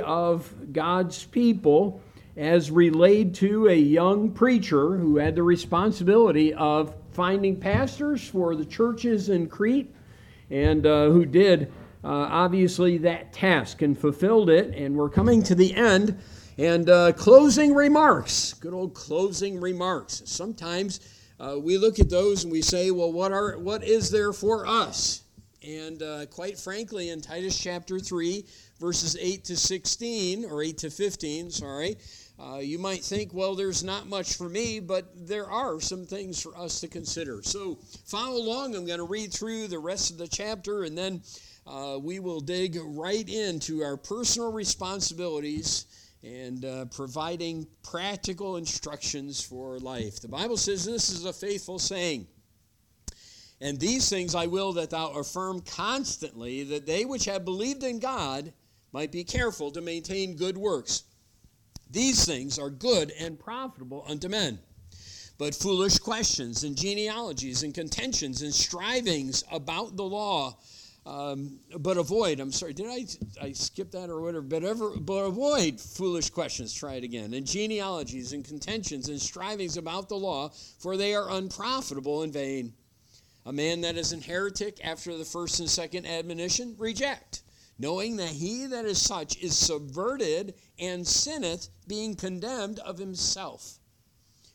of God's people as relayed to a young preacher who had the responsibility of finding pastors for the churches in Crete and uh, who did uh, obviously that task and fulfilled it. And we're coming to the end. And uh, closing remarks, good old closing remarks. Sometimes uh, we look at those and we say, well, what, are, what is there for us? And uh, quite frankly, in Titus chapter 3, verses 8 to 16, or 8 to 15, sorry, uh, you might think, well, there's not much for me, but there are some things for us to consider. So follow along. I'm going to read through the rest of the chapter, and then uh, we will dig right into our personal responsibilities and uh, providing practical instructions for life. The Bible says this is a faithful saying. And these things I will that thou affirm constantly, that they which have believed in God might be careful to maintain good works. These things are good and profitable unto men. But foolish questions and genealogies and contentions and strivings about the law um, but avoid, I'm sorry, did I, I skip that or whatever? But, ever, but avoid foolish questions, try it again, and genealogies and contentions and strivings about the law, for they are unprofitable and vain. A man that is an heretic after the first and second admonition, reject, knowing that he that is such is subverted and sinneth, being condemned of himself.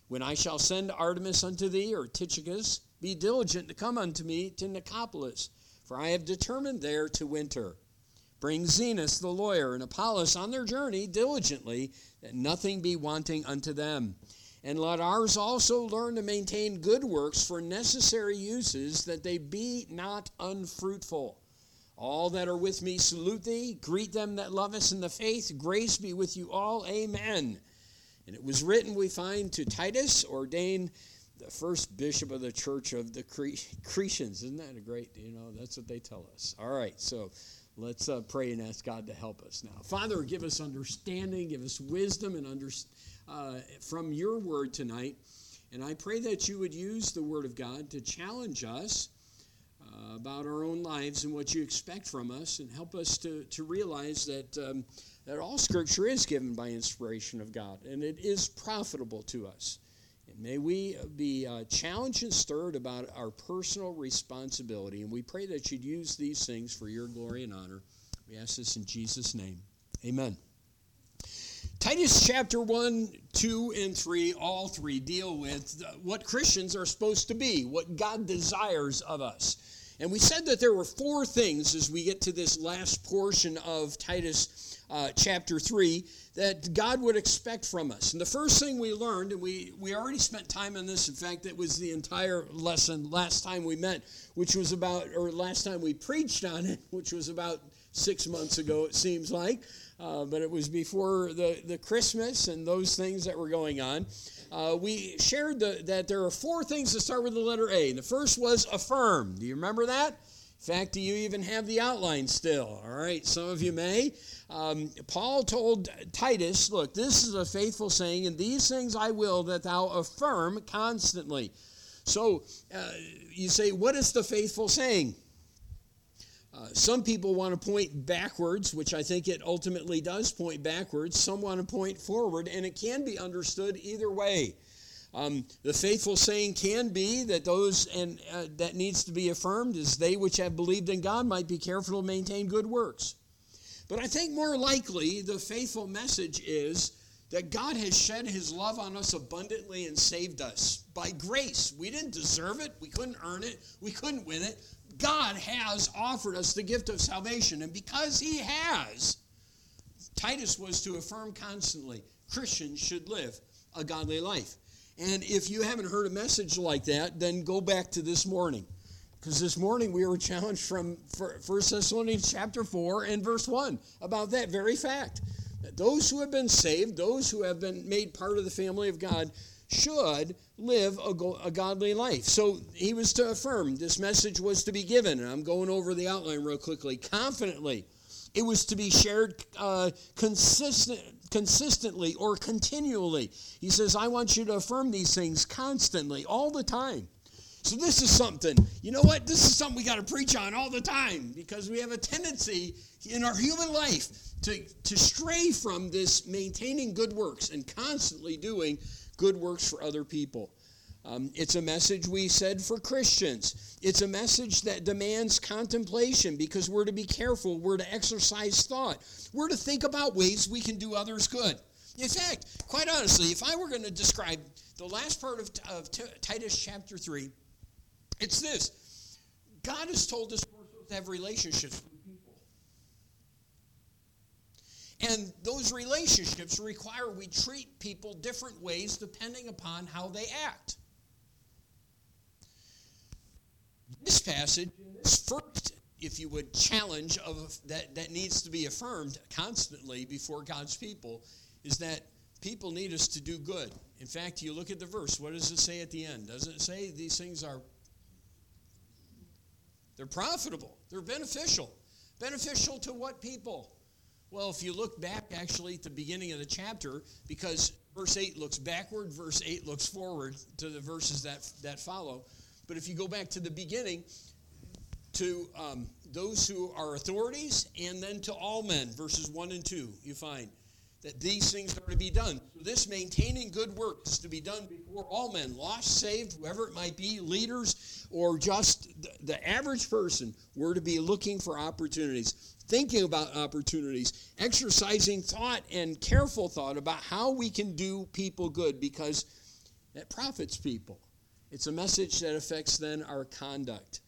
When I shall send Artemas unto thee, or Tychicus, be diligent to come unto me to Nicopolis for I have determined there to winter. Bring Zenas the lawyer and Apollos on their journey diligently, that nothing be wanting unto them. And let ours also learn to maintain good works for necessary uses, that they be not unfruitful. All that are with me salute thee. Greet them that love us in the faith. Grace be with you all. Amen. And it was written, we find, to Titus, ordained the first bishop of the church of the Cre- Cretians. Isn't that a great, you know, that's what they tell us. All right, so let's uh, pray and ask God to help us now. Father, give us understanding, give us wisdom and under, uh, from your word tonight. And I pray that you would use the word of God to challenge us uh, about our own lives and what you expect from us and help us to, to realize that, um, that all scripture is given by inspiration of God and it is profitable to us. And may we be uh, challenged and stirred about our personal responsibility. And we pray that you'd use these things for your glory and honor. We ask this in Jesus' name. Amen. Titus chapter 1, 2, and 3, all three deal with what Christians are supposed to be, what God desires of us. And we said that there were four things as we get to this last portion of Titus uh, chapter 3 that God would expect from us. And the first thing we learned, and we, we already spent time on this, in fact, it was the entire lesson last time we met, which was about, or last time we preached on it, which was about six months ago, it seems like. Uh, but it was before the, the Christmas and those things that were going on. Uh, we shared the, that there are four things that start with the letter A. The first was affirm. Do you remember that? In fact, do you even have the outline still? All right, some of you may. Um, Paul told Titus, Look, this is a faithful saying, and these things I will that thou affirm constantly. So uh, you say, What is the faithful saying? Uh, some people want to point backwards, which I think it ultimately does point backwards. Some want to point forward, and it can be understood either way. Um, the faithful saying can be that those and uh, that needs to be affirmed is they which have believed in God might be careful to maintain good works. But I think more likely the faithful message is that God has shed his love on us abundantly and saved us by grace. We didn't deserve it, we couldn't earn it, we couldn't win it. God has offered us the gift of salvation, and because he has, Titus was to affirm constantly Christians should live a godly life. And if you haven't heard a message like that, then go back to this morning. Because this morning we were challenged from 1 Thessalonians chapter 4 and verse 1 about that very fact. That those who have been saved, those who have been made part of the family of God, should live a, go- a godly life. So he was to affirm this message was to be given. And I'm going over the outline real quickly. Confidently, it was to be shared uh, consistent, consistently or continually. He says, I want you to affirm these things constantly, all the time. So this is something, you know what? This is something we got to preach on all the time because we have a tendency in our human life to, to stray from this maintaining good works and constantly doing good works for other people. Um, it's a message we said for Christians. It's a message that demands contemplation because we're to be careful. We're to exercise thought. We're to think about ways we can do others good. In fact, quite honestly, if I were going to describe the last part of, of Titus chapter 3, it's this God has told us we're to have relationships with people. And those relationships require we treat people different ways depending upon how they act. This passage, this first, if you would, challenge of that, that needs to be affirmed constantly before God's people is that people need us to do good. In fact, you look at the verse, what does it say at the end? Doesn't it say these things are they're profitable, they're beneficial. Beneficial to what people? Well, if you look back actually at the beginning of the chapter, because verse 8 looks backward, verse 8 looks forward to the verses that, that follow. But if you go back to the beginning, to um, those who are authorities, and then to all men, verses 1 and 2, you find that these things are to be done. So this maintaining good works is to be done before all men, lost, saved, whoever it might be, leaders, or just the average person, were to be looking for opportunities, thinking about opportunities, exercising thought and careful thought about how we can do people good because that profits people. It's a message that affects then our conduct.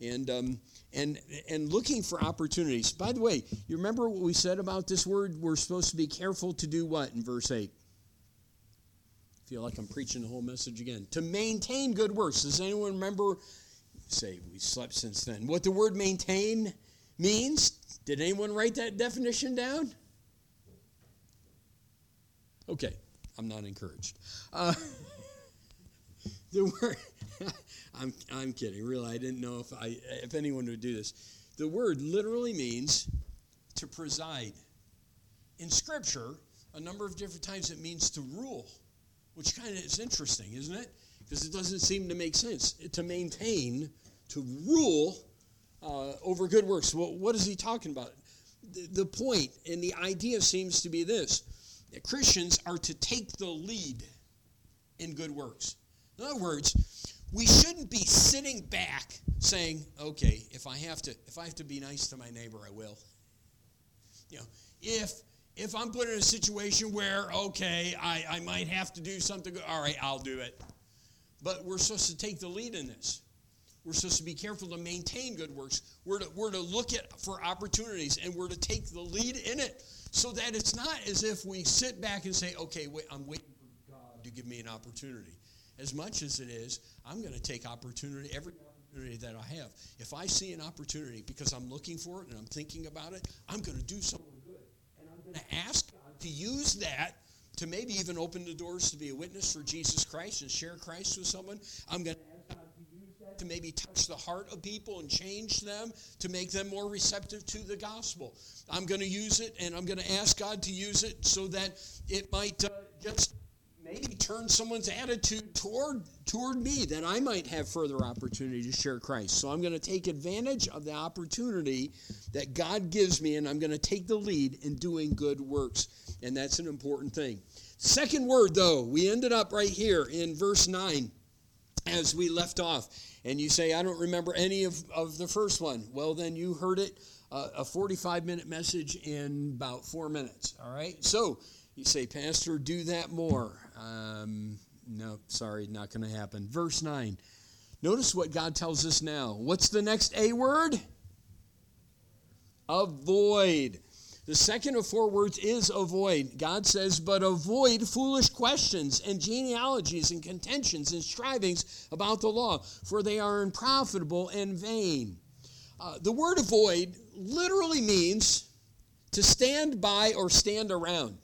And um, and and looking for opportunities. By the way, you remember what we said about this word? We're supposed to be careful to do what in verse 8? I feel like I'm preaching the whole message again. To maintain good works. Does anyone remember? Say we slept since then. What the word maintain means? Did anyone write that definition down? Okay, I'm not encouraged. Uh, the word I'm, I'm kidding. Really, I didn't know if, I, if anyone would do this. The word literally means to preside. In Scripture, a number of different times it means to rule, which kind of is interesting, isn't it? Because it doesn't seem to make sense. To maintain, to rule uh, over good works. Well, what is he talking about? The, the point and the idea seems to be this that Christians are to take the lead in good works. In other words, we shouldn't be sitting back saying, okay, if I have to, if I have to be nice to my neighbor, I will. You know, if if I'm put in a situation where, okay, I, I might have to do something, all right, I'll do it. But we're supposed to take the lead in this. We're supposed to be careful to maintain good works. We're to, we're to look at for opportunities and we're to take the lead in it so that it's not as if we sit back and say, okay, wait, I'm waiting for God to give me an opportunity as much as it is, I'm going to take opportunity, every opportunity that I have. If I see an opportunity because I'm looking for it and I'm thinking about it, I'm going to do something good. And I'm going to ask God to use that to maybe even open the doors to be a witness for Jesus Christ and share Christ with someone. I'm going to ask God to use that to maybe touch the heart of people and change them to make them more receptive to the gospel. I'm going to use it and I'm going to ask God to use it so that it might uh, just maybe turn someone's attitude toward toward me that I might have further opportunity to share Christ. So I'm going to take advantage of the opportunity that God gives me and I'm going to take the lead in doing good works. And that's an important thing. Second word though, we ended up right here in verse 9 as we left off. And you say, I don't remember any of, of the first one. Well, then you heard it uh, a 45 minute message in about four minutes. All right? So you say, Pastor, do that more. Um, no, sorry, not going to happen. Verse 9. Notice what God tells us now. What's the next A word? Avoid. The second of four words is avoid. God says, but avoid foolish questions and genealogies and contentions and strivings about the law, for they are unprofitable and vain. Uh, the word avoid literally means to stand by or stand around.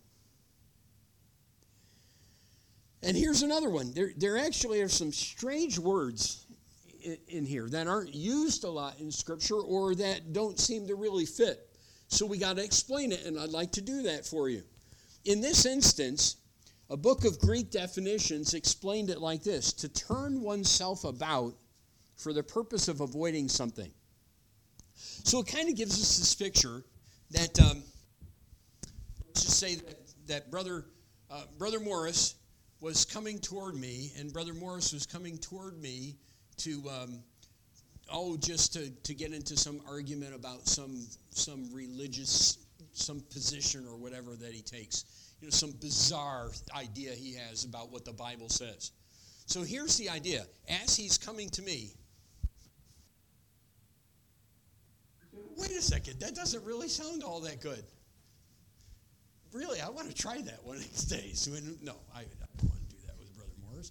And here's another one. There, there actually are some strange words in, in here that aren't used a lot in Scripture or that don't seem to really fit. So we got to explain it, and I'd like to do that for you. In this instance, a book of Greek definitions explained it like this To turn oneself about for the purpose of avoiding something. So it kind of gives us this picture that, um, let's just say that, that Brother, uh, Brother Morris was coming toward me, and Brother Morris was coming toward me to, um, oh, just to, to get into some argument about some, some religious, some position or whatever that he takes. You know, some bizarre idea he has about what the Bible says. So here's the idea. As he's coming to me, wait a second, that doesn't really sound all that good. Really, I want to try that one of these days. No, I, I don't want to do that with Brother Morris.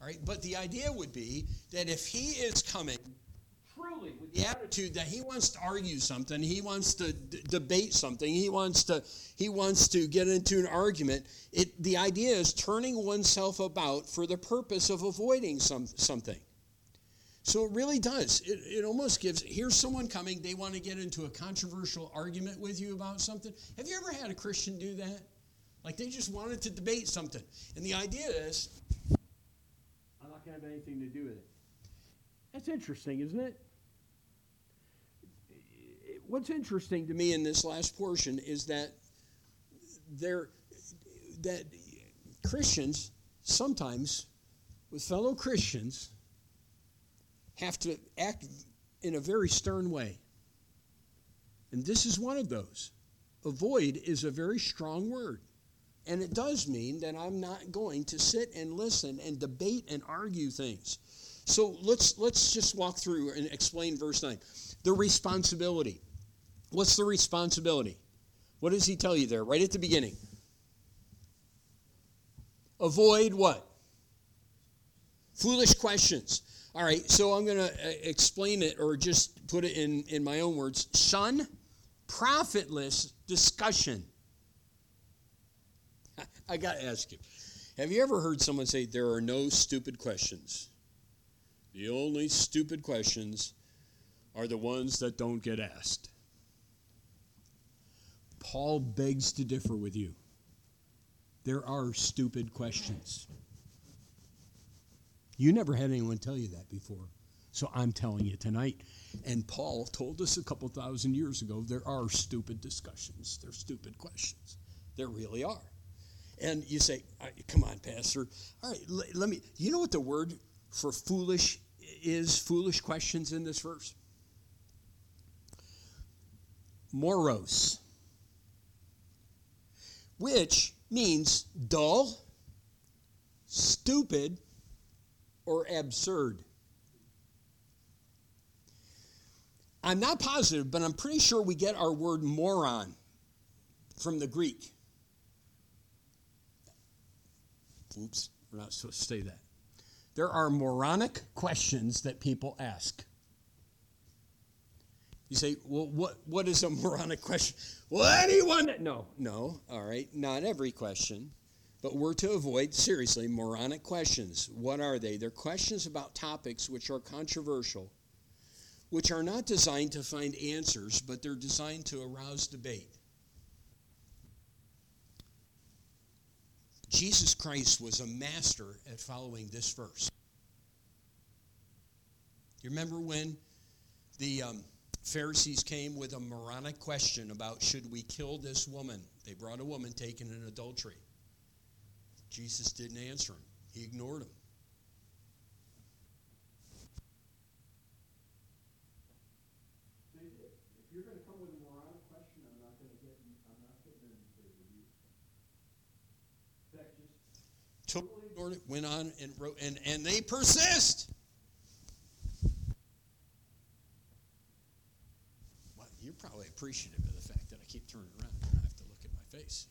All right, but the idea would be that if he is coming truly with the attitude that he wants to argue something, he wants to d- debate something, he wants to he wants to get into an argument. It the idea is turning oneself about for the purpose of avoiding some something. So it really does. It, it almost gives here's someone coming, they want to get into a controversial argument with you about something. Have you ever had a Christian do that? Like they just wanted to debate something. And the idea is To have anything to do with it. That's interesting, isn't it? What's interesting to me in this last portion is that there that Christians sometimes with fellow Christians have to act in a very stern way. And this is one of those. Avoid is a very strong word. And it does mean that I'm not going to sit and listen and debate and argue things. So let's let's just walk through and explain verse 9. The responsibility. What's the responsibility? What does he tell you there right at the beginning? Avoid what? Foolish questions. All right, so I'm going to uh, explain it or just put it in, in my own words. Shun profitless discussion. I got to ask you have you ever heard someone say, There are no stupid questions? The only stupid questions are the ones that don't get asked. Paul begs to differ with you. There are stupid questions. You never had anyone tell you that before. So I'm telling you tonight. And Paul told us a couple thousand years ago there are stupid discussions, there are stupid questions. There really are. And you say, come on, Pastor. All right, let, let me. You know what the word for foolish is? Foolish questions in this verse? Moros, which means dull, stupid, or absurd. I'm not positive, but I'm pretty sure we get our word moron from the Greek. Oops, we're not supposed to say that. There are moronic questions that people ask. You say, well, what, what is a moronic question? Well, anyone. No, no, all right, not every question. But we're to avoid, seriously, moronic questions. What are they? They're questions about topics which are controversial, which are not designed to find answers, but they're designed to arouse debate. Jesus Christ was a master at following this verse. You remember when the um, Pharisees came with a moronic question about should we kill this woman? They brought a woman taken in adultery. Jesus didn't answer him, he ignored him. If you're going to come with a moronic question, I'm not going to get. I'm not getting with you. Totally ignored it. Went on and wrote, and and they persist. Well, you're probably appreciative of the fact that I keep turning around. And I have to look at my face.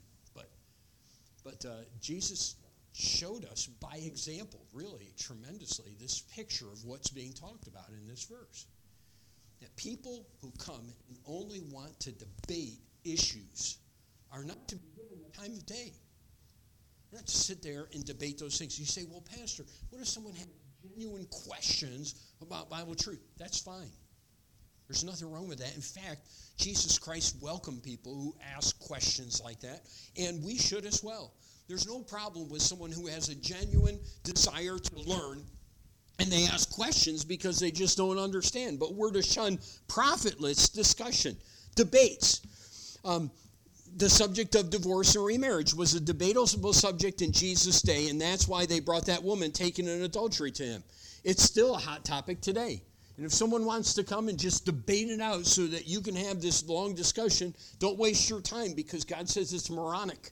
But uh, Jesus showed us by example, really tremendously, this picture of what's being talked about in this verse. That people who come and only want to debate issues are not to be given the time of day. Not to sit there and debate those things. You say, well, Pastor, what if someone has genuine questions about Bible truth? That's fine. There's nothing wrong with that. In fact, Jesus Christ welcomed people who ask questions like that, and we should as well. There's no problem with someone who has a genuine desire to learn And they ask questions because they just don't understand. But we're to shun profitless discussion, debates. Um, the subject of divorce or remarriage was a debatable subject in Jesus' day, and that's why they brought that woman taken in adultery to him. It's still a hot topic today. And if someone wants to come and just debate it out so that you can have this long discussion, don't waste your time because God says it's moronic.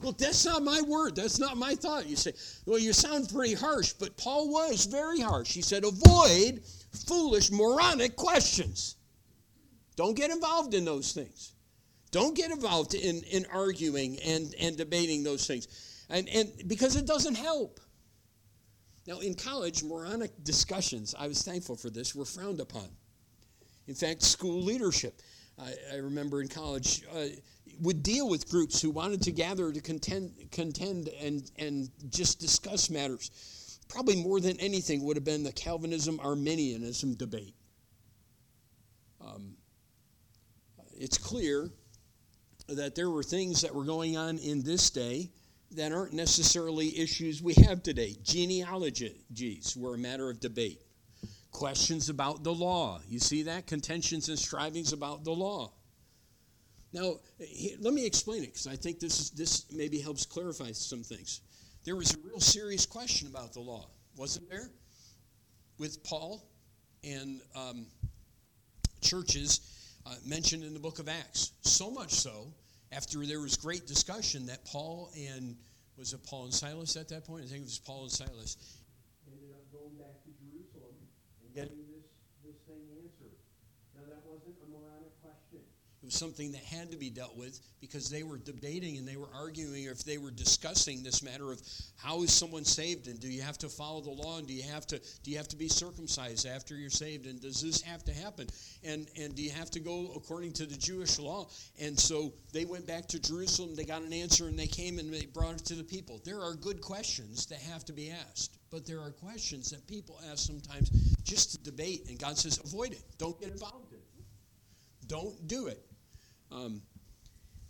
Look, that's not my word. That's not my thought. You say, well, you sound pretty harsh, but Paul was very harsh. He said, avoid foolish, moronic questions. Don't get involved in those things. Don't get involved in, in arguing and, and debating those things. And, and because it doesn't help. Now, in college, moronic discussions, I was thankful for this, were frowned upon. In fact, school leadership, I, I remember in college, uh, would deal with groups who wanted to gather to contend, contend and, and just discuss matters. Probably more than anything would have been the Calvinism Arminianism debate. Um, it's clear that there were things that were going on in this day that aren't necessarily issues we have today. Genealogies were a matter of debate. Questions about the law. You see that? Contentions and strivings about the law. Now, let me explain it because I think this, is, this maybe helps clarify some things. There was a real serious question about the law, wasn't there? With Paul and um, churches uh, mentioned in the book of Acts. So much so after there was great discussion that Paul and was it Paul and Silas at that point? I think it was Paul and Silas ended up going back to Jerusalem and getting this, this thing answered. Now that wasn't a moronic question. It was something that had to be dealt with because they were debating and they were arguing or if they were discussing this matter of how is someone saved and do you have to follow the law and do you have to do you have to be circumcised after you're saved and does this have to happen? And and do you have to go according to the Jewish law? And so they went back to Jerusalem they got an answer and they came and they brought it to the people. There are good questions that have to be asked but there are questions that people ask sometimes just to debate and God says avoid it. Don't get involved in it. Don't do it um,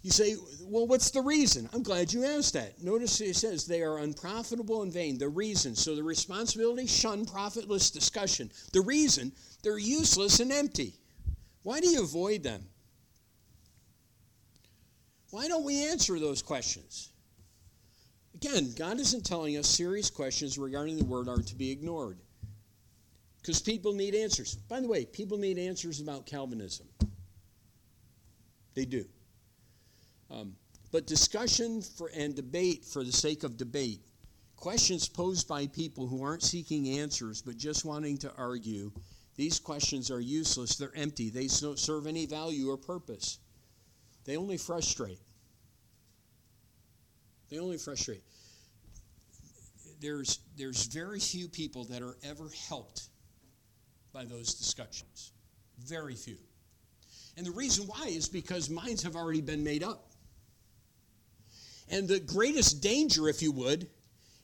you say, well, what's the reason? I'm glad you asked that. Notice it says they are unprofitable and vain. The reason. So the responsibility, shun profitless discussion. The reason, they're useless and empty. Why do you avoid them? Why don't we answer those questions? Again, God isn't telling us serious questions regarding the word are to be ignored. Because people need answers. By the way, people need answers about Calvinism. They do. Um, but discussion for, and debate for the sake of debate, questions posed by people who aren't seeking answers but just wanting to argue, these questions are useless. They're empty. They don't serve any value or purpose. They only frustrate. They only frustrate. There's, there's very few people that are ever helped by those discussions. Very few. And the reason why is because minds have already been made up. And the greatest danger, if you would,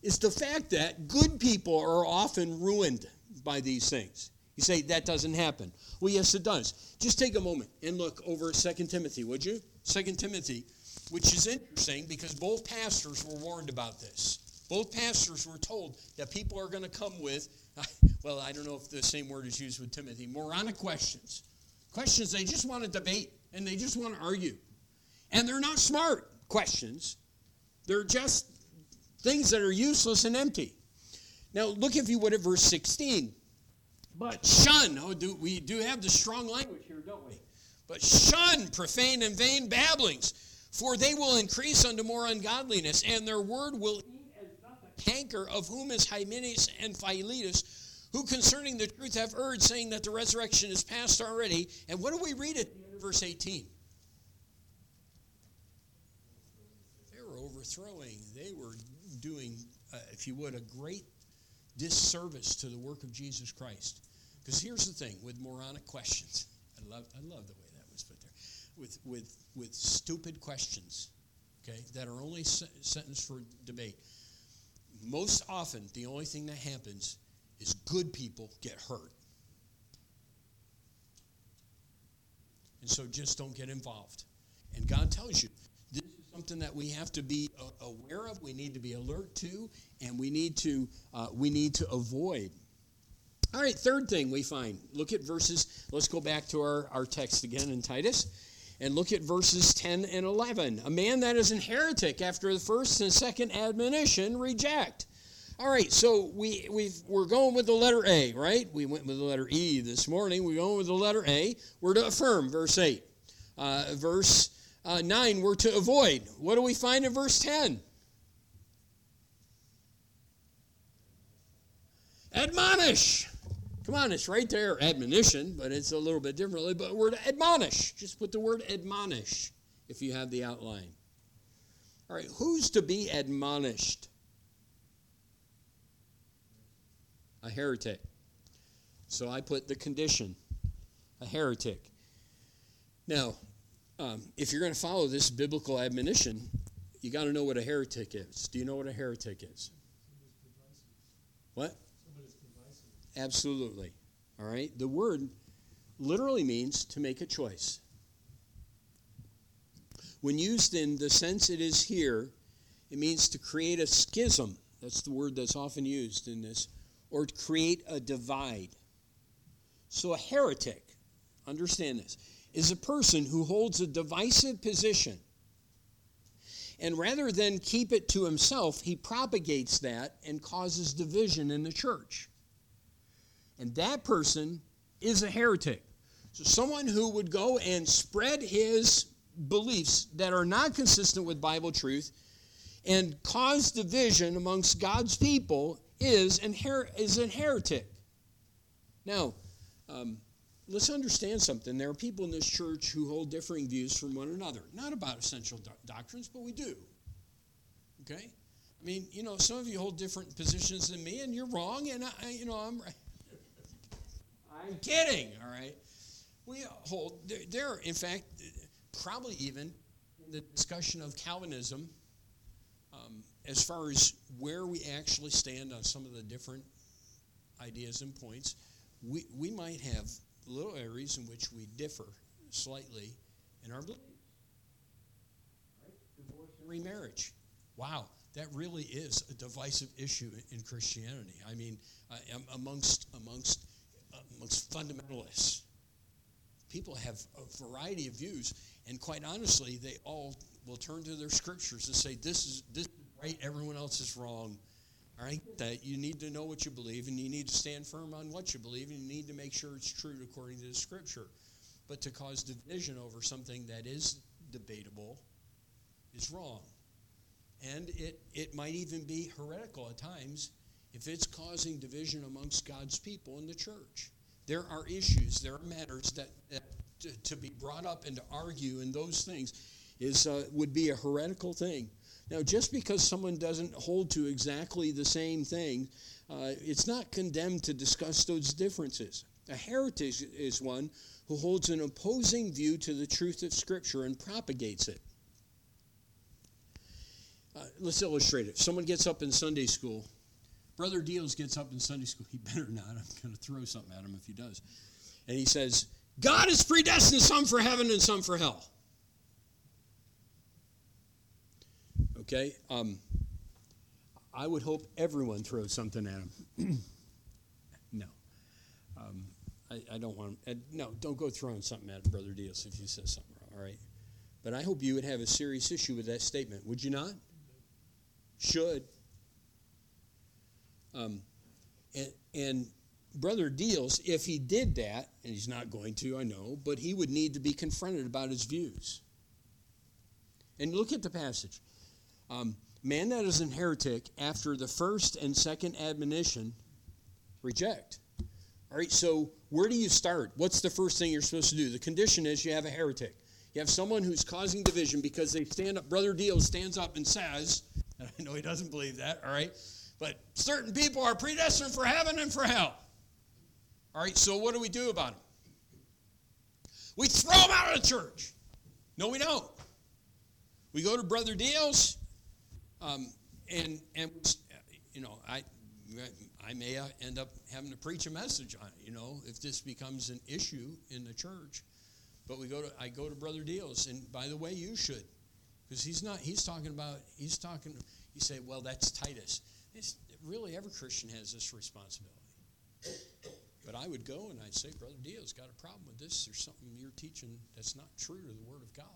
is the fact that good people are often ruined by these things. You say that doesn't happen. Well, yes, it does. Just take a moment and look over 2 Timothy, would you? 2 Timothy, which is interesting because both pastors were warned about this. Both pastors were told that people are going to come with, well, I don't know if the same word is used with Timothy, moronic questions. Questions they just want to debate and they just want to argue. And they're not smart questions, they're just things that are useless and empty. Now, look, if you would, at verse 16. But shun, oh, do, we do have the strong language here, don't we? But shun profane and vain babblings, for they will increase unto more ungodliness, and their word will eat as doth canker, of whom is Hymenaeus and Philetus who concerning the truth have erred, saying that the resurrection is past already. And what do we read at verse 18? They were overthrowing, they were doing, uh, if you would, a great disservice to the work of Jesus Christ. Because here's the thing with moronic questions. I love, I love the way that was put there. With, with, with stupid questions, okay, that are only sentenced for debate. Most often, the only thing that happens is good people get hurt. And so just don't get involved. And God tells you this is something that we have to be uh, aware of. We need to be alert to, and we need to uh, we need to avoid. All right, third thing we find. Look at verses. Let's go back to our, our text again in Titus and look at verses 10 and 11. A man that is an heretic after the first and second admonition reject. All right, so we we we're going with the letter A, right? We went with the letter E this morning. We're going with the letter A. We're to affirm, verse 8. Uh, verse uh, 9, we're to avoid. What do we find in verse 10? Admonish. Come on, it's right there, admonition, but it's a little bit differently. But we're to admonish. Just put the word admonish if you have the outline. All right, who's to be admonished? A heretic. So I put the condition, a heretic. Now, um, if you're going to follow this biblical admonition, you got to know what a heretic is. Do you know what a heretic is? What? Absolutely. All right? The word literally means to make a choice. When used in the sense it is here, it means to create a schism. That's the word that's often used in this, or create a divide. So, a heretic, understand this, is a person who holds a divisive position. And rather than keep it to himself, he propagates that and causes division in the church. And that person is a heretic. So, someone who would go and spread his beliefs that are not consistent with Bible truth and cause division amongst God's people is an, her- is an heretic. Now, um, let's understand something. There are people in this church who hold differing views from one another. Not about essential do- doctrines, but we do. Okay? I mean, you know, some of you hold different positions than me, and you're wrong, and I, you know, I'm right. I'm kidding, all right? We hold, there, in fact, probably even in the discussion of Calvinism, as far as where we actually stand on some of the different ideas and points, we, we might have little areas in which we differ slightly in our belief. Right? Divorce and remarriage. Wow, that really is a divisive issue in Christianity. I mean, uh, amongst amongst amongst fundamentalists, people have a variety of views, and quite honestly, they all will turn to their scriptures and say, "This is this is right. Everyone else is wrong." All right, that you need to know what you believe and you need to stand firm on what you believe and you need to make sure it's true according to the scripture. But to cause division over something that is debatable is wrong. And it, it might even be heretical at times if it's causing division amongst God's people in the church. There are issues, there are matters that, that to, to be brought up and to argue and those things is uh, would be a heretical thing. Now, just because someone doesn't hold to exactly the same thing, uh, it's not condemned to discuss those differences. A heretic is one who holds an opposing view to the truth of Scripture and propagates it. Uh, let's illustrate it. Someone gets up in Sunday school. Brother Deals gets up in Sunday school. He better not. I'm going to throw something at him if he does. And he says, God has predestined some for heaven and some for hell. Okay? Um, I would hope everyone throws something at him. no. Um, I, I, don't want no, don't go throwing something at Brother Diaz if he says something wrong, all right? But I hope you would have a serious issue with that statement, would you not? Should. Um, and, and Brother Deals, if he did that, and he's not going to, I know, but he would need to be confronted about his views. And look at the passage. Um, man that is an heretic after the first and second admonition, reject. All right, so where do you start? What's the first thing you're supposed to do? The condition is you have a heretic. You have someone who's causing division because they stand up. Brother Deal stands up and says, and I know he doesn't believe that, all right, but certain people are predestined for heaven and for hell. All right, so what do we do about them? We throw them out of the church. No, we don't. We go to Brother Deals um, and and you know, I I may end up having to preach a message on it. You know, if this becomes an issue in the church, but we go to I go to Brother Deals, and by the way, you should. Because he's not, he's talking about, he's talking, you say, well, that's Titus. It's, really, every Christian has this responsibility. But I would go and I'd say, Brother Dio's got a problem with this. There's something you're teaching that's not true to the Word of God.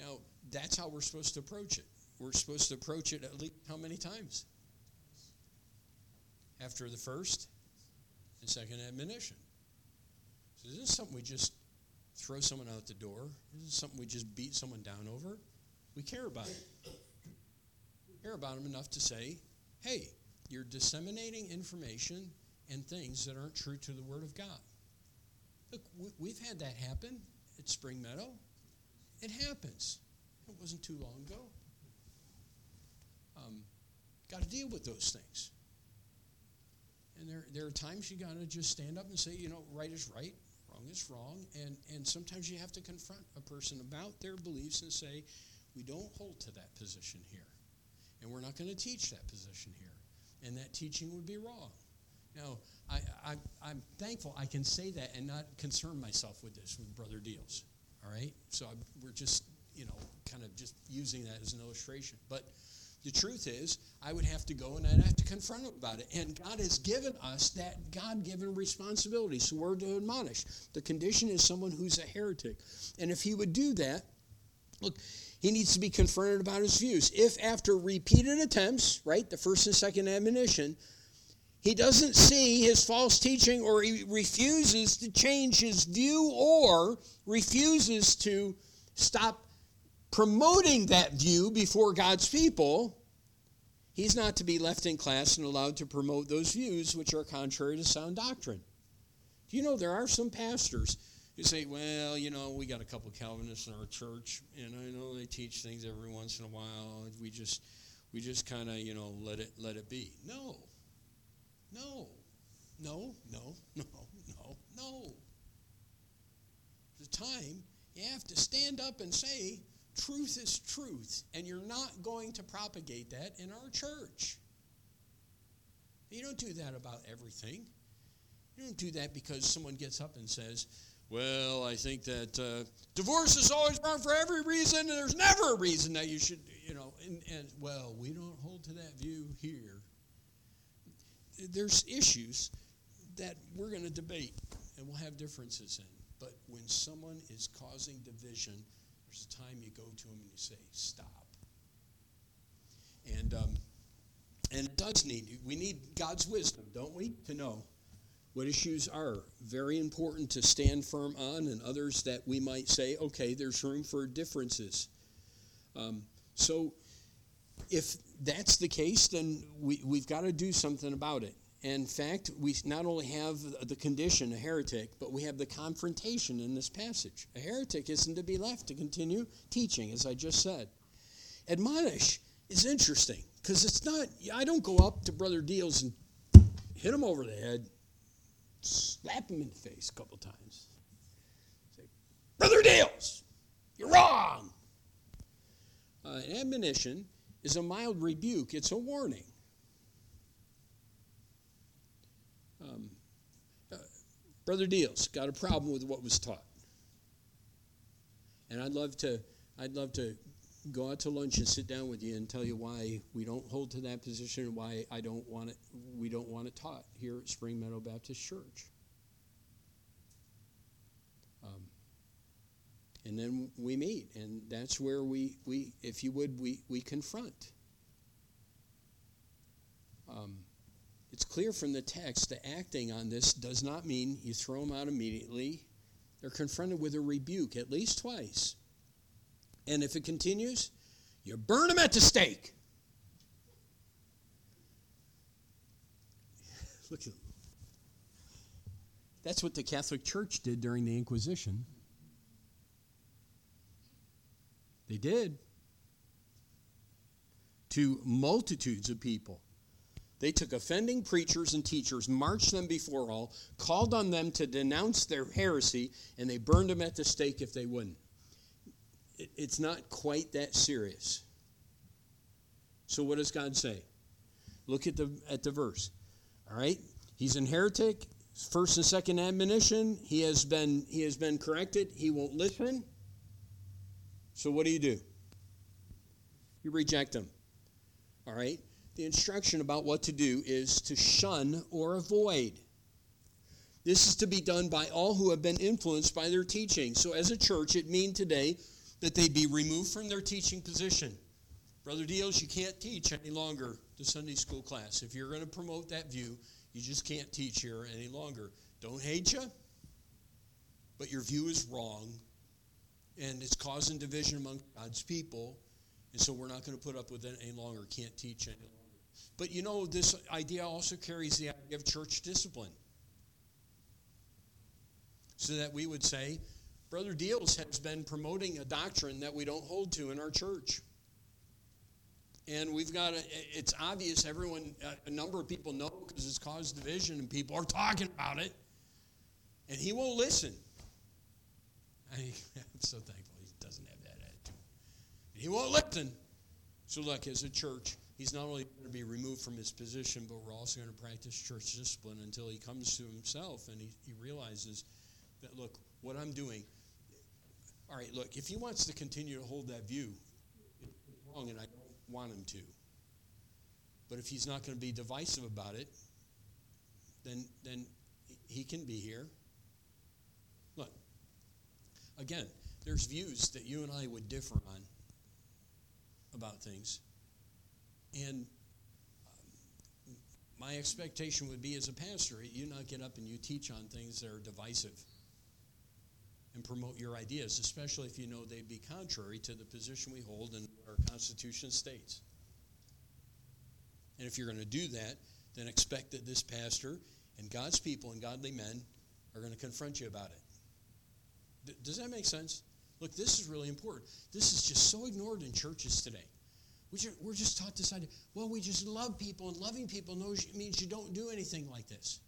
Now, that's how we're supposed to approach it. We're supposed to approach it at least how many times? After the first and second admonition. So this is something we just throw someone out the door. Is This is something we just beat someone down over. We care about it. We care about them enough to say, hey, you're disseminating information and things that aren't true to the Word of God. Look, we've had that happen at Spring Meadow. It happens. It wasn't too long ago. Um, got to deal with those things. And there, there are times you got to just stand up and say, you know, right is right, wrong is wrong. And, and sometimes you have to confront a person about their beliefs and say, we don't hold to that position here. And we're not going to teach that position here and that teaching would be wrong. Now, I, I, am thankful I can say that and not concern myself with this with Brother Deals. All right? So I'm, we're just, you know, kind of just using that as an illustration. But the truth is, I would have to go and I'd have to confront him about it. And God has given us that God given responsibility. So we're to admonish. The condition is someone who's a heretic. And if he would do that, look, he needs to be confronted about his views. If after repeated attempts, right, the first and second admonition, he doesn't see his false teaching or he refuses to change his view or refuses to stop promoting that view before God's people, he's not to be left in class and allowed to promote those views which are contrary to sound doctrine. Do you know there are some pastors who say, well, you know, we got a couple Calvinists in our church, and I know they teach things every once in a while. We just, we just kind of, you know, let it, let it be. No, no, no, no, no, no, no. The time you have to stand up and say, truth is truth, and you're not going to propagate that in our church. You don't do that about everything. You don't do that because someone gets up and says, well, I think that uh, divorce is always wrong for every reason, and there's never a reason that you should, you know, and, and well, we don't hold to that view here. There's issues that we're going to debate and we'll have differences in. But when someone is causing division, there's a time you go to them and you say, stop. And, um, and it does need, we need God's wisdom, don't we, to know what issues are very important to stand firm on, and others that we might say, okay, there's room for differences. Um, so, if that's the case, then we, we've got to do something about it. In fact, we not only have the condition, a heretic, but we have the confrontation in this passage. A heretic isn't to be left to continue teaching, as I just said. Admonish is interesting because it's not, I don't go up to Brother Deals and hit him over the head slap him in the face a couple times. Say, Brother Dales, you're wrong. Uh, admonition is a mild rebuke, it's a warning. Um, uh, Brother Deals got a problem with what was taught. And I'd love to, I'd love to go out to lunch and sit down with you and tell you why we don't hold to that position and why I don't want it, we don't want it taught here at Spring Meadow Baptist Church. And then we meet, and that's where we, we if you would, we, we confront. Um, it's clear from the text that acting on this does not mean you throw them out immediately. They're confronted with a rebuke at least twice. And if it continues, you burn them at the stake. Look at That's what the Catholic Church did during the Inquisition. They did. To multitudes of people. They took offending preachers and teachers, marched them before all, called on them to denounce their heresy, and they burned them at the stake if they wouldn't it's not quite that serious. So what does God say? Look at the at the verse. All right? He's an heretic. First and second admonition. He has been he has been corrected. He won't listen. So what do you do? You reject them. All right? The instruction about what to do is to shun or avoid. This is to be done by all who have been influenced by their teaching. So, as a church, it means today that they be removed from their teaching position. Brother Deals, you can't teach any longer the Sunday school class. If you're going to promote that view, you just can't teach here any longer. Don't hate you, but your view is wrong, and it's causing division among God's people, and so we're not going to put up with it any longer. Can't teach any longer. But you know, this idea also carries the idea of church discipline. So that we would say, Brother Deals has been promoting a doctrine that we don't hold to in our church. And we've got, a, it's obvious everyone, a number of people know because it's caused division and people are talking about it. And he won't listen. I, am so thankful he doesn't have that attitude. He won't listen. So, look, as a church, he's not only going to be removed from his position, but we're also going to practice church discipline until he comes to himself and he, he realizes that, look, what I'm doing, all right, look, if he wants to continue to hold that view, it's wrong and I don't want him to. But if he's not going to be divisive about it, then, then he can be here. Again, there's views that you and I would differ on about things. And um, my expectation would be as a pastor, you not get up and you teach on things that are divisive and promote your ideas, especially if you know they'd be contrary to the position we hold and our Constitution states. And if you're going to do that, then expect that this pastor and God's people and godly men are going to confront you about it. Does that make sense? Look, this is really important. This is just so ignored in churches today. We're just taught this idea. Well, we just love people, and loving people knows means you don't do anything like this.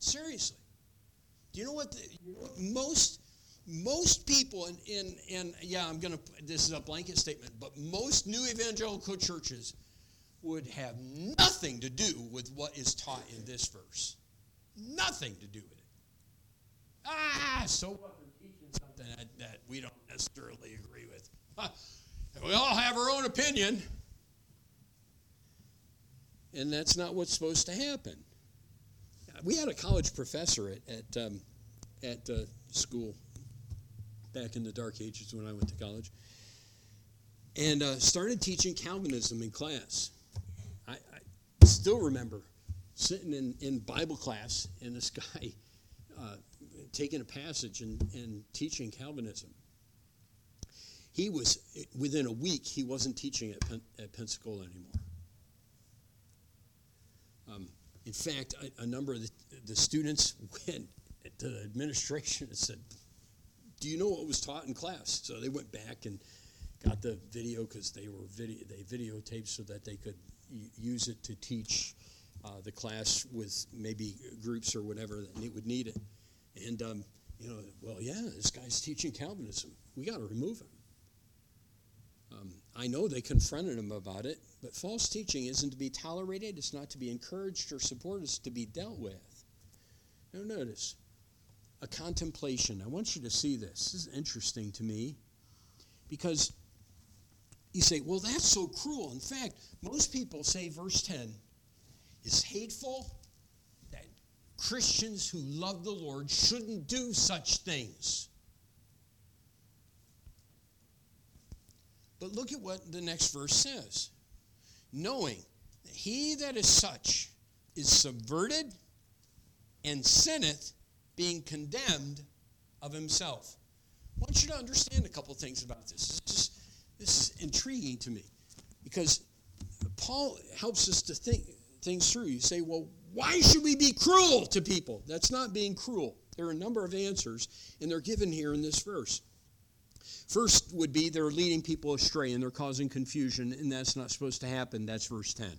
Seriously. Do you know what? The, most most people in, in, in yeah, I'm going to, this is a blanket statement, but most new evangelical churches would have nothing to do with what is taught in this verse. Nothing to do with it. Ah, so what? Something that, that we don't necessarily agree with. We all have our own opinion. And that's not what's supposed to happen. We had a college professor at, at, um, at uh, school back in the dark ages when I went to college, and uh, started teaching Calvinism in class. I, I, still remember sitting in, in Bible class and this guy uh, taking a passage and, and teaching Calvinism. He was, within a week, he wasn't teaching at, Pen, at Pensacola anymore. Um, in fact, a, a, number of the, the students went to the administration and said, do you know what was taught in class? So they went back and got the video because they were video they videotaped so that they could use it to teach uh, the class with maybe groups or whatever that would need it. And um, you know, well, yeah, this guy's teaching Calvinism. We got to remove him. Um, I know they confronted him about it, but false teaching isn't to be tolerated. It's not to be encouraged or supported. It's to be dealt with. Now, notice a contemplation. I want you to see this. This is interesting to me because you say, well, that's so cruel. In fact, most people say verse 10 is hateful, Christians who love the Lord shouldn't do such things. But look at what the next verse says knowing that he that is such is subverted and sinneth being condemned of himself. I want you to understand a couple things about this. This is, this is intriguing to me because Paul helps us to think things through. You say, well, why should we be cruel to people? That's not being cruel. There are a number of answers, and they're given here in this verse. First would be they're leading people astray and they're causing confusion, and that's not supposed to happen. That's verse 10.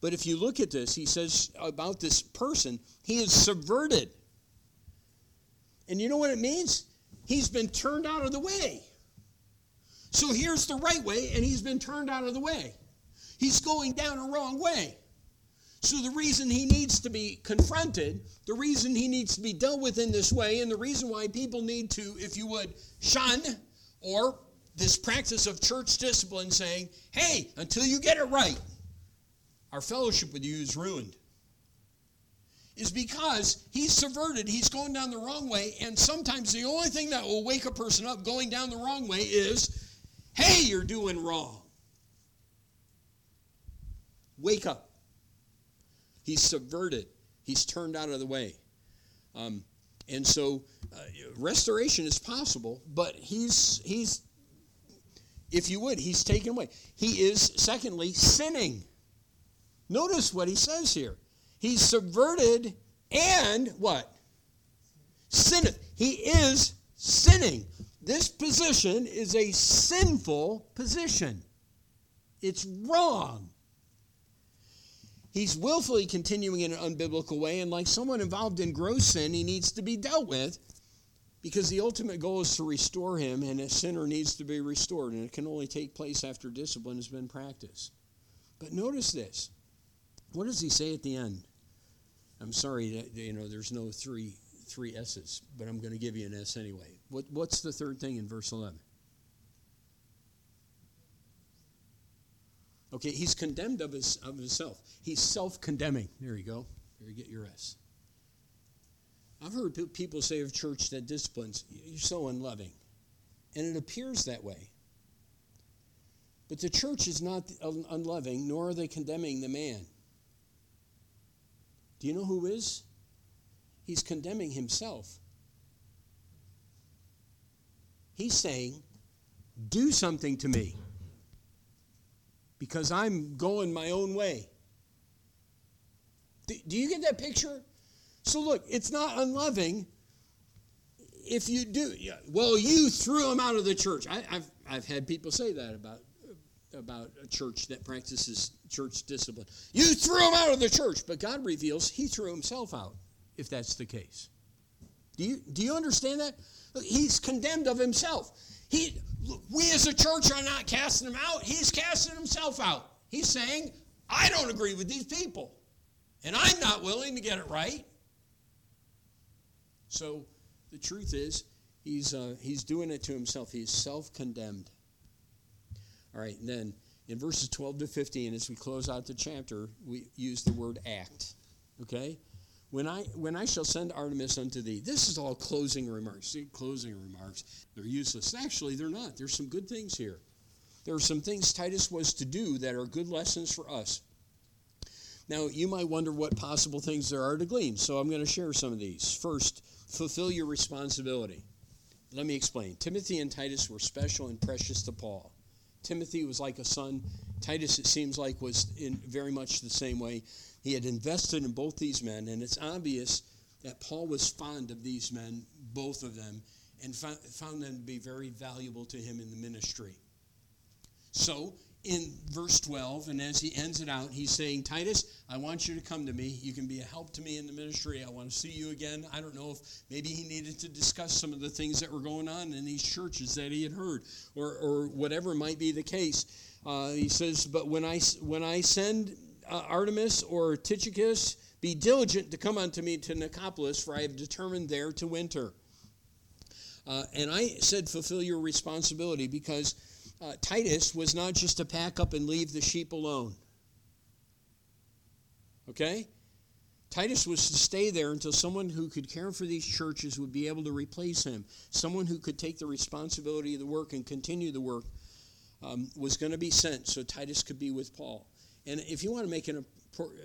But if you look at this, he says about this person, he is subverted. And you know what it means? He's been turned out of the way. So here's the right way, and he's been turned out of the way. He's going down a wrong way. So the reason he needs to be confronted, the reason he needs to be dealt with in this way, and the reason why people need to, if you would, shun or this practice of church discipline saying, hey, until you get it right, our fellowship with you is ruined. Is because he's subverted, he's going down the wrong way, and sometimes the only thing that will wake a person up going down the wrong way is, hey, you're doing wrong. Wake up. He's subverted, he's turned out of the way. Um, and so uh, restoration is possible, but he's, he's, if you would, he's taken away. He is, secondly, sinning. Notice what he says here. He's subverted and what? Sinneth. He is sinning. This position is a sinful position. It's wrong. He's willfully continuing in an unbiblical way, and like someone involved in gross sin, he needs to be dealt with because the ultimate goal is to restore him, and a sinner needs to be restored, and it can only take place after discipline has been practiced. But notice this. What does he say at the end? I'm sorry that you know there's no three three S's, but I'm going to give you an S anyway. What, what's the third thing in verse 11? Okay, he's condemned of, his, of himself. He's self condemning. There you go. There you get your S. I've heard people say of church that disciplines, you're so unloving. And it appears that way. But the church is not unloving, nor are they condemning the man. Do you know who is? He's condemning himself. He's saying, Do something to me because I'm going my own way. Do you get that picture? So, look, it's not unloving if you do. Well, you threw him out of the church. I, have I've had people say that about, about a church that practices church discipline. You threw him out of the church, but God reveals he threw himself out, if that's the case. Do you, do you understand that? He's condemned of himself. He, we as a church are not casting him out, he's casting himself out. He's saying, I don't agree with these people, and I'm not willing to get it right. So the truth is, he's, uh, he's doing it to himself. He's self condemned. All right, and then in verses 12 to 15, as we close out the chapter, we use the word act. Okay? When I, when I shall send Artemas unto thee, this is all closing remarks. See, closing remarks, they're useless. Actually, they're not. There's some good things here. There are some things Titus was to do that are good lessons for us. Now, you might wonder what possible things there are to glean, so I'm going to share some of these. First, fulfill your responsibility. Let me explain. Timothy and Titus were special and precious to Paul. Timothy was like a son. Titus, it seems like, was in very much the same way. He had invested in both these men, and it's obvious that Paul was fond of these men, both of them, and found them to be very valuable to him in the ministry. So, in verse 12, and as he ends it out, he's saying, Titus, I want you to come to me. You can be a help to me in the ministry. I want to see you again. I don't know if maybe he needed to discuss some of the things that were going on in these churches that he had heard, or, or whatever might be the case. Uh, he says, But when I, when I send uh, Artemas or Tychicus, be diligent to come unto me to Nicopolis, for I have determined there to winter. Uh, and I said, fulfill your responsibility because uh, Titus was not just to pack up and leave the sheep alone. Okay? Titus was to stay there until someone who could care for these churches would be able to replace him. Someone who could take the responsibility of the work and continue the work um, was going to be sent so Titus could be with Paul. And if you want to make an,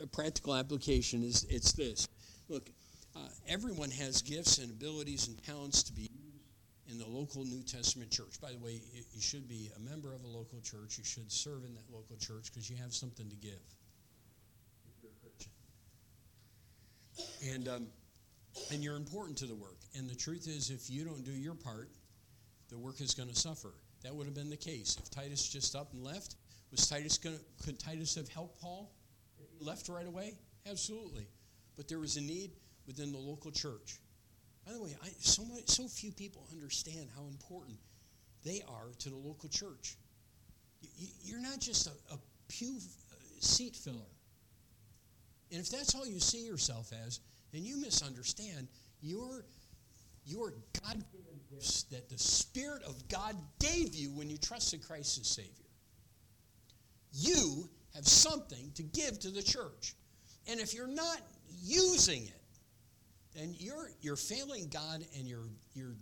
a practical application, is it's this. Look, uh, everyone has gifts and abilities and talents to be used in the local New Testament church. By the way, you should be a member of a local church. You should serve in that local church because you have something to give. And um, and you're important to the work. And the truth is, if you don't do your part, the work is going to suffer. That would have been the case if Titus just up and left. Was Titus to, could Titus have helped Paul left right away? Absolutely. But there was a need within the local church. By the way, I, so, many, so few people understand how important they are to the local church. You, are not just a, a pew uh, seat filler. And if that's all you see yourself as, then you misunderstand. You're your God given gifts that the Spirit of God gave you when you trusted Christ as Savior. You have something to give to the church. And if you're not using it, then you're, you're failing God and you're, you're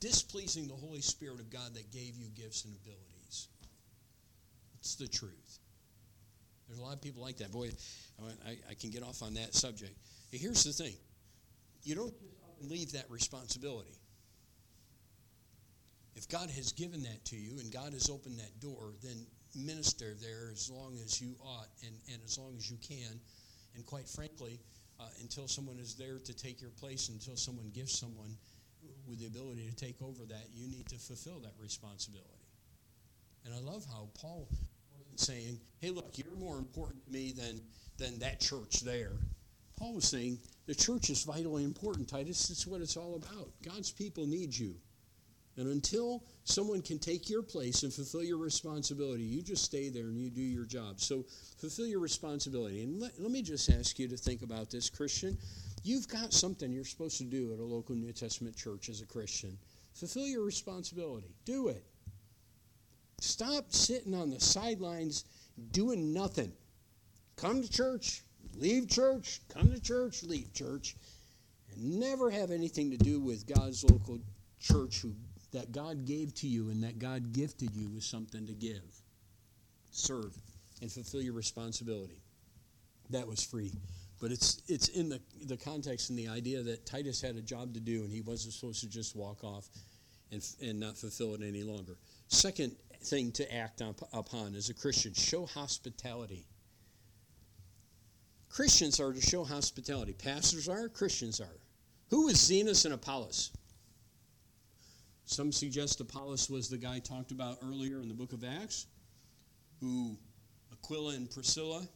displeasing the Holy Spirit of God that gave you gifts and abilities. It's the truth. There's a lot of people like that. Boy, I, I can get off on that subject. Here's the thing you don't leave that responsibility. If God has given that to you and God has opened that door, then minister there as long as you ought and, and as long as you can. And quite frankly, uh, until someone is there to take your place, until someone gives someone with the ability to take over that, you need to fulfill that responsibility. And I love how Paul wasn't saying, hey, look, you're more important to me than, than that church there. Paul was saying, the church is vitally important, Titus. It's what it's all about. God's people need you. And until someone can take your place and fulfill your responsibility, you just stay there and you do your job. So fulfill your responsibility. And let, let me just ask you to think about this, Christian. You've got something you're supposed to do at a local New Testament church as a Christian. Fulfill your responsibility. Do it. Stop sitting on the sidelines doing nothing. Come to church, leave church, come to church, leave church, and never have anything to do with God's local church who that God gave to you and that God gifted you with something to give. Serve and fulfill your responsibility. That was free. But it's, it's in the, the context and the idea that Titus had a job to do and he wasn't supposed to just walk off and, and not fulfill it any longer. Second thing to act on, upon as a Christian show hospitality. Christians are to show hospitality. Pastors are, Christians are. Who is Zenas and Apollos? Some suggest Apollos was the guy talked about earlier in the book of Acts, who Aquila and Priscilla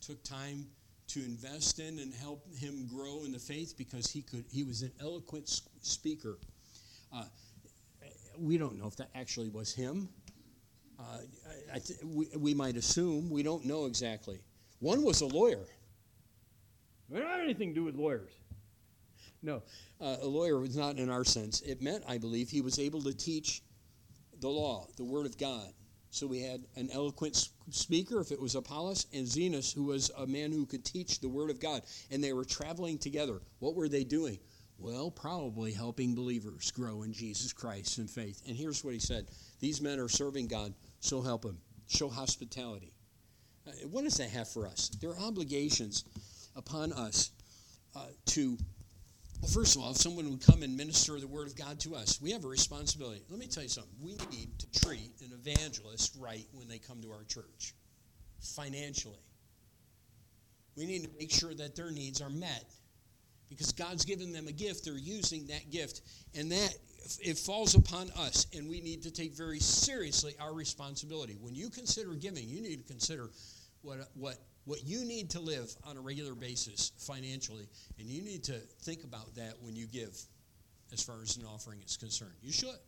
took time to invest in and help him grow in the faith because he could he was an eloquent speaker. Uh, we don't know if that actually was him. Uh, I, th- we, we might assume. We don't know exactly. One was a lawyer. We don't have anything to do with lawyers. No, uh, a lawyer was not in our sense. It meant, I believe, he was able to teach the law, the Word of God. So we had an eloquent speaker, if it was Apollos, and Zenas, who was a man who could teach the Word of God. And they were traveling together. What were they doing? Well, probably helping believers grow in Jesus Christ and faith. And here's what he said These men are serving God, so help them. Show hospitality. Uh, what does that have for us? There are obligations upon us uh, to well, first of all, if someone would come and minister the Word of God to us, we have a responsibility. Let me tell you something. We need to treat an evangelist right when they come to our church, financially. We need to make sure that their needs are met because God's given them a gift. They're using that gift, and that it falls upon us, and we need to take very seriously our responsibility. When you consider giving, you need to consider what what what you need to live on a regular basis financially, and you need to think about that when you give as far as an offering is concerned. You should.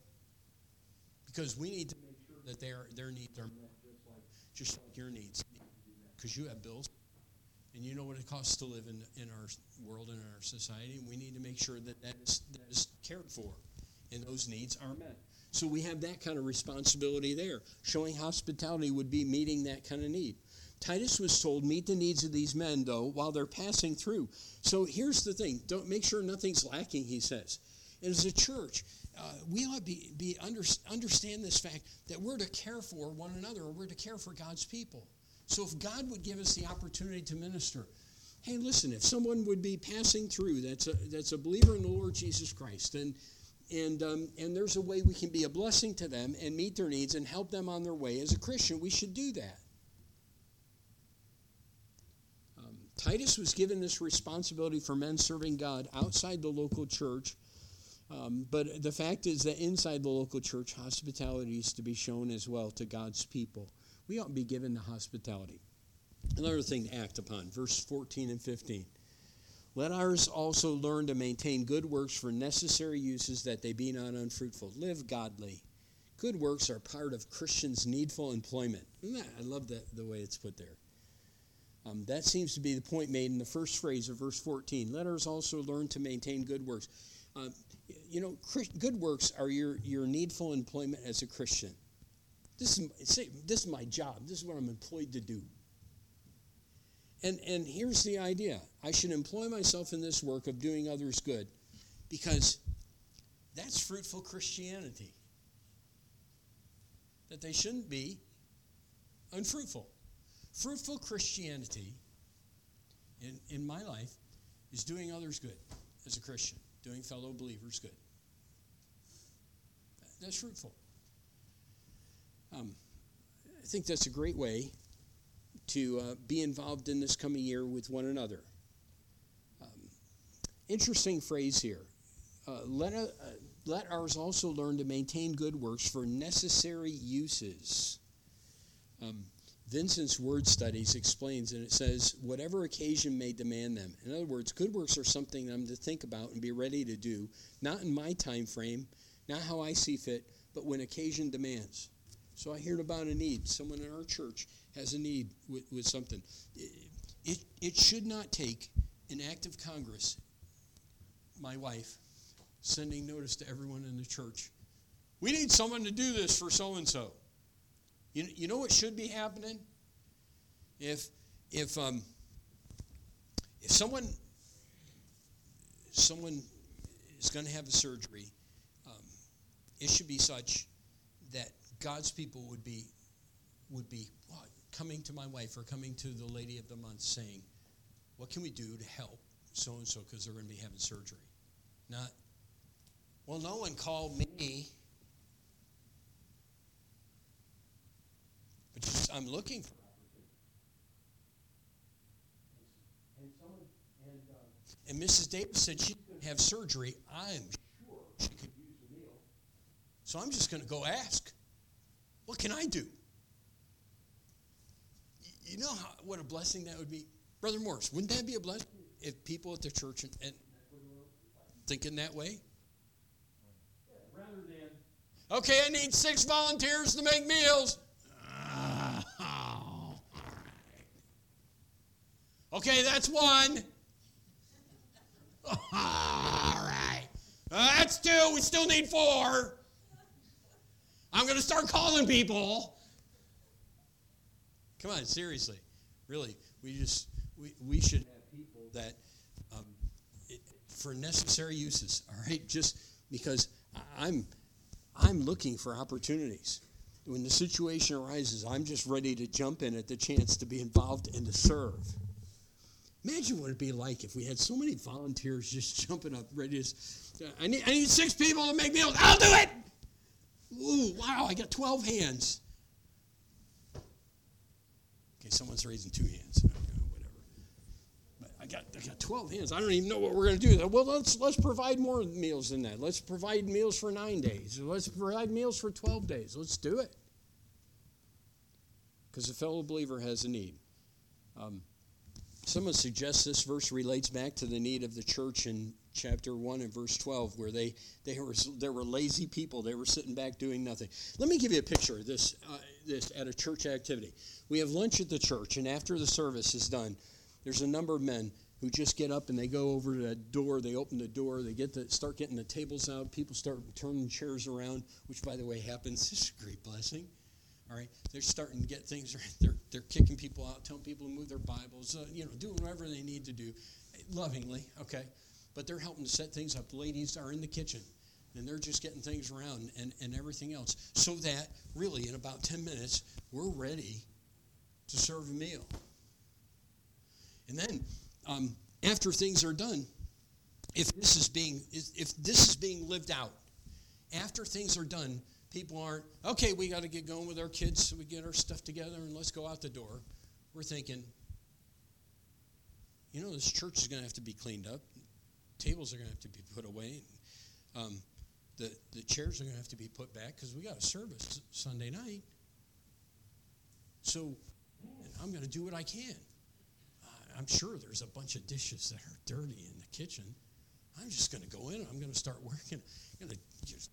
Because we need to make sure that their, their needs are met just like, just your needs. Because you have bills, and you know what it costs to live in, in our world and in our society, and we need to make sure that that is, that is cared for, and those needs are met. So we have that kind of responsibility there. Showing hospitality would be meeting that kind of need. Titus was told, meet the needs of these men, though, while they're passing through. So here's the thing don't make sure nothing's lacking, he says. And as a church, uh, we ought to be, be under, understand this fact that we're to care for one another, or we're to care for God's people. So if God would give us the opportunity to minister, hey, listen, if someone would be passing through that's a, that's a believer in the Lord Jesus Christ, and and um, and there's a way we can be a blessing to them and meet their needs and help them on their way as a Christian, we should do that. Titus was given this responsibility for men serving God outside the local church. Um, but the fact is that inside the local church, hospitality is to be shown as well to God's people. We ought to be given the hospitality. Another thing to act upon, verse 14 and 15. Let ours also learn to maintain good works for necessary uses that they be not unfruitful. Live godly. Good works are part of Christians' needful employment. I love that, the way it's put there. Um, that seems to be the point made in the first phrase of verse 14. Let us also learn to maintain good works. Um, you know, good works are your, your needful employment as a Christian. This is, this is my job. This is what I'm employed to do. And, and here's the idea I should employ myself in this work of doing others good because that's fruitful Christianity. That they shouldn't be unfruitful. Fruitful Christianity in, in my life is doing others good as a Christian, doing fellow believers good. That's fruitful. Um, I think that's a great way to uh, be involved in this coming year with one another. Um, interesting phrase here. Uh, let, uh, let ours also learn to maintain good works for necessary uses. Um, Vincent's Word Studies explains, and it says, whatever occasion may demand them. In other words, good works are something I'm to think about and be ready to do, not in my time frame, not how I see fit, but when occasion demands. So I heard about a need. Someone in our church has a need with, with something. It, it, it should not take an act of Congress, my wife, sending notice to everyone in the church. We need someone to do this for so and so. You, you know what should be happening? If if um, if someone someone is going to have a surgery, um, it should be such that God's people would be would be coming to my wife or coming to the lady of the month saying, "What can we do to help so and so because they're going to be having surgery?" Not, well, no one called me. But just, I'm looking for and, someone, and, and Mrs. Davis said going to have surgery. I'm sure she could use a meal. So I'm just going to go ask. What can I do? You know how, what a blessing that would be? Brother Morris, wouldn't that be a blessing if people at the church and, and thinking that way? Okay, I need six volunteers to make meals. Okay, that's one. All right. Uh, that's two. We still need four. I'm going to start calling people. Come on, seriously. Really, we just we, we should have people that um, it, for necessary uses. All right, just because I'm I'm looking for opportunities. When the situation arises, I'm just ready to jump in at the chance to be involved and to serve. Imagine what it'd be like if we had so many volunteers just jumping up, ready to. I need, I need six people to make meals. I'll do it. Ooh, wow! I got twelve hands. Okay, someone's raising two hands. Whatever. But I got I got twelve hands. I don't even know what we're going to do. Well, let's let's provide more meals than that. Let's provide meals for nine days. Let's provide meals for twelve days. Let's do it. Because a fellow believer has a need. Um, Someone suggests this verse relates back to the need of the church in chapter 1 and verse 12, where they, they were, there were lazy people. They were sitting back doing nothing. Let me give you a picture of this, uh, this at a church activity. We have lunch at the church, and after the service is done, there's a number of men who just get up and they go over to the door, they open the door, they get the, start getting the tables out, people start turning chairs around, which, by the way, happens. This is a great blessing. All right, they're starting to get things. They're they're kicking people out, telling people to move their Bibles. Uh, you know, doing whatever they need to do, lovingly. Okay, but they're helping to set things up. The ladies are in the kitchen, and they're just getting things around and and everything else, so that really in about ten minutes we're ready to serve a meal. And then um, after things are done, if this is being if this is being lived out, after things are done people aren't, okay, we got to get going with our kids so we get our stuff together and let's go out the door. We're thinking, you know, this church is going to have to be cleaned up. Tables are going to have to be put away. Um, the, the chairs are going to have to be put back because we got a service Sunday night. So I'm going to do what I can. I'm sure there's a bunch of dishes that are dirty in the kitchen. I'm just going to go in and I'm going to start working. I'm going to just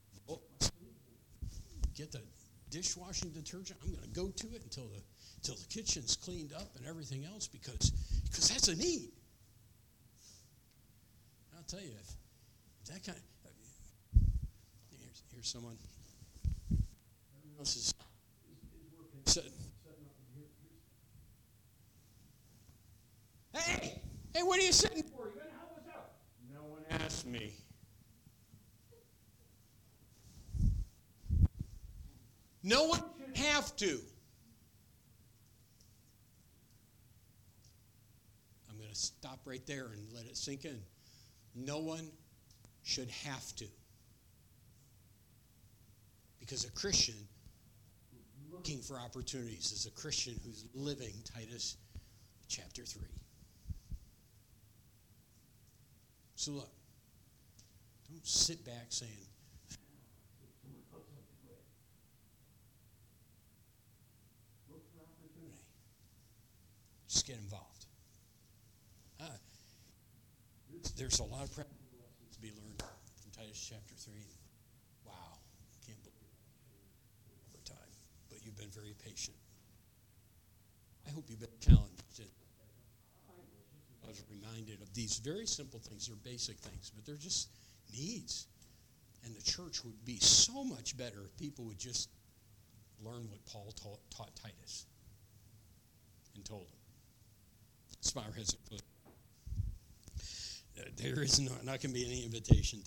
get the dishwashing detergent. I'm going to go to it until the until the kitchen's cleaned up and everything else because because that's a need. I'll tell you if that kind of, Here's someone. This is. Hey, hey, what are you sitting for? You gonna help us out? No one asked me. No one have to. I'm going to stop right there and let it sink in. No one should have to. Because a Christian looking for opportunities is a Christian who's living Titus chapter 3. So look, don't sit back saying, Just get involved. Uh, there's a lot of practical to be learned from Titus chapter 3. Wow, can't believe over time. But you've been very patient. I hope you've been challenged. I was reminded of these very simple things. They're basic things, but they're just needs. And the church would be so much better if people would just learn what Paul taught, taught Titus and told him. Spire has a uh, There is not, not going to be any invitation tonight.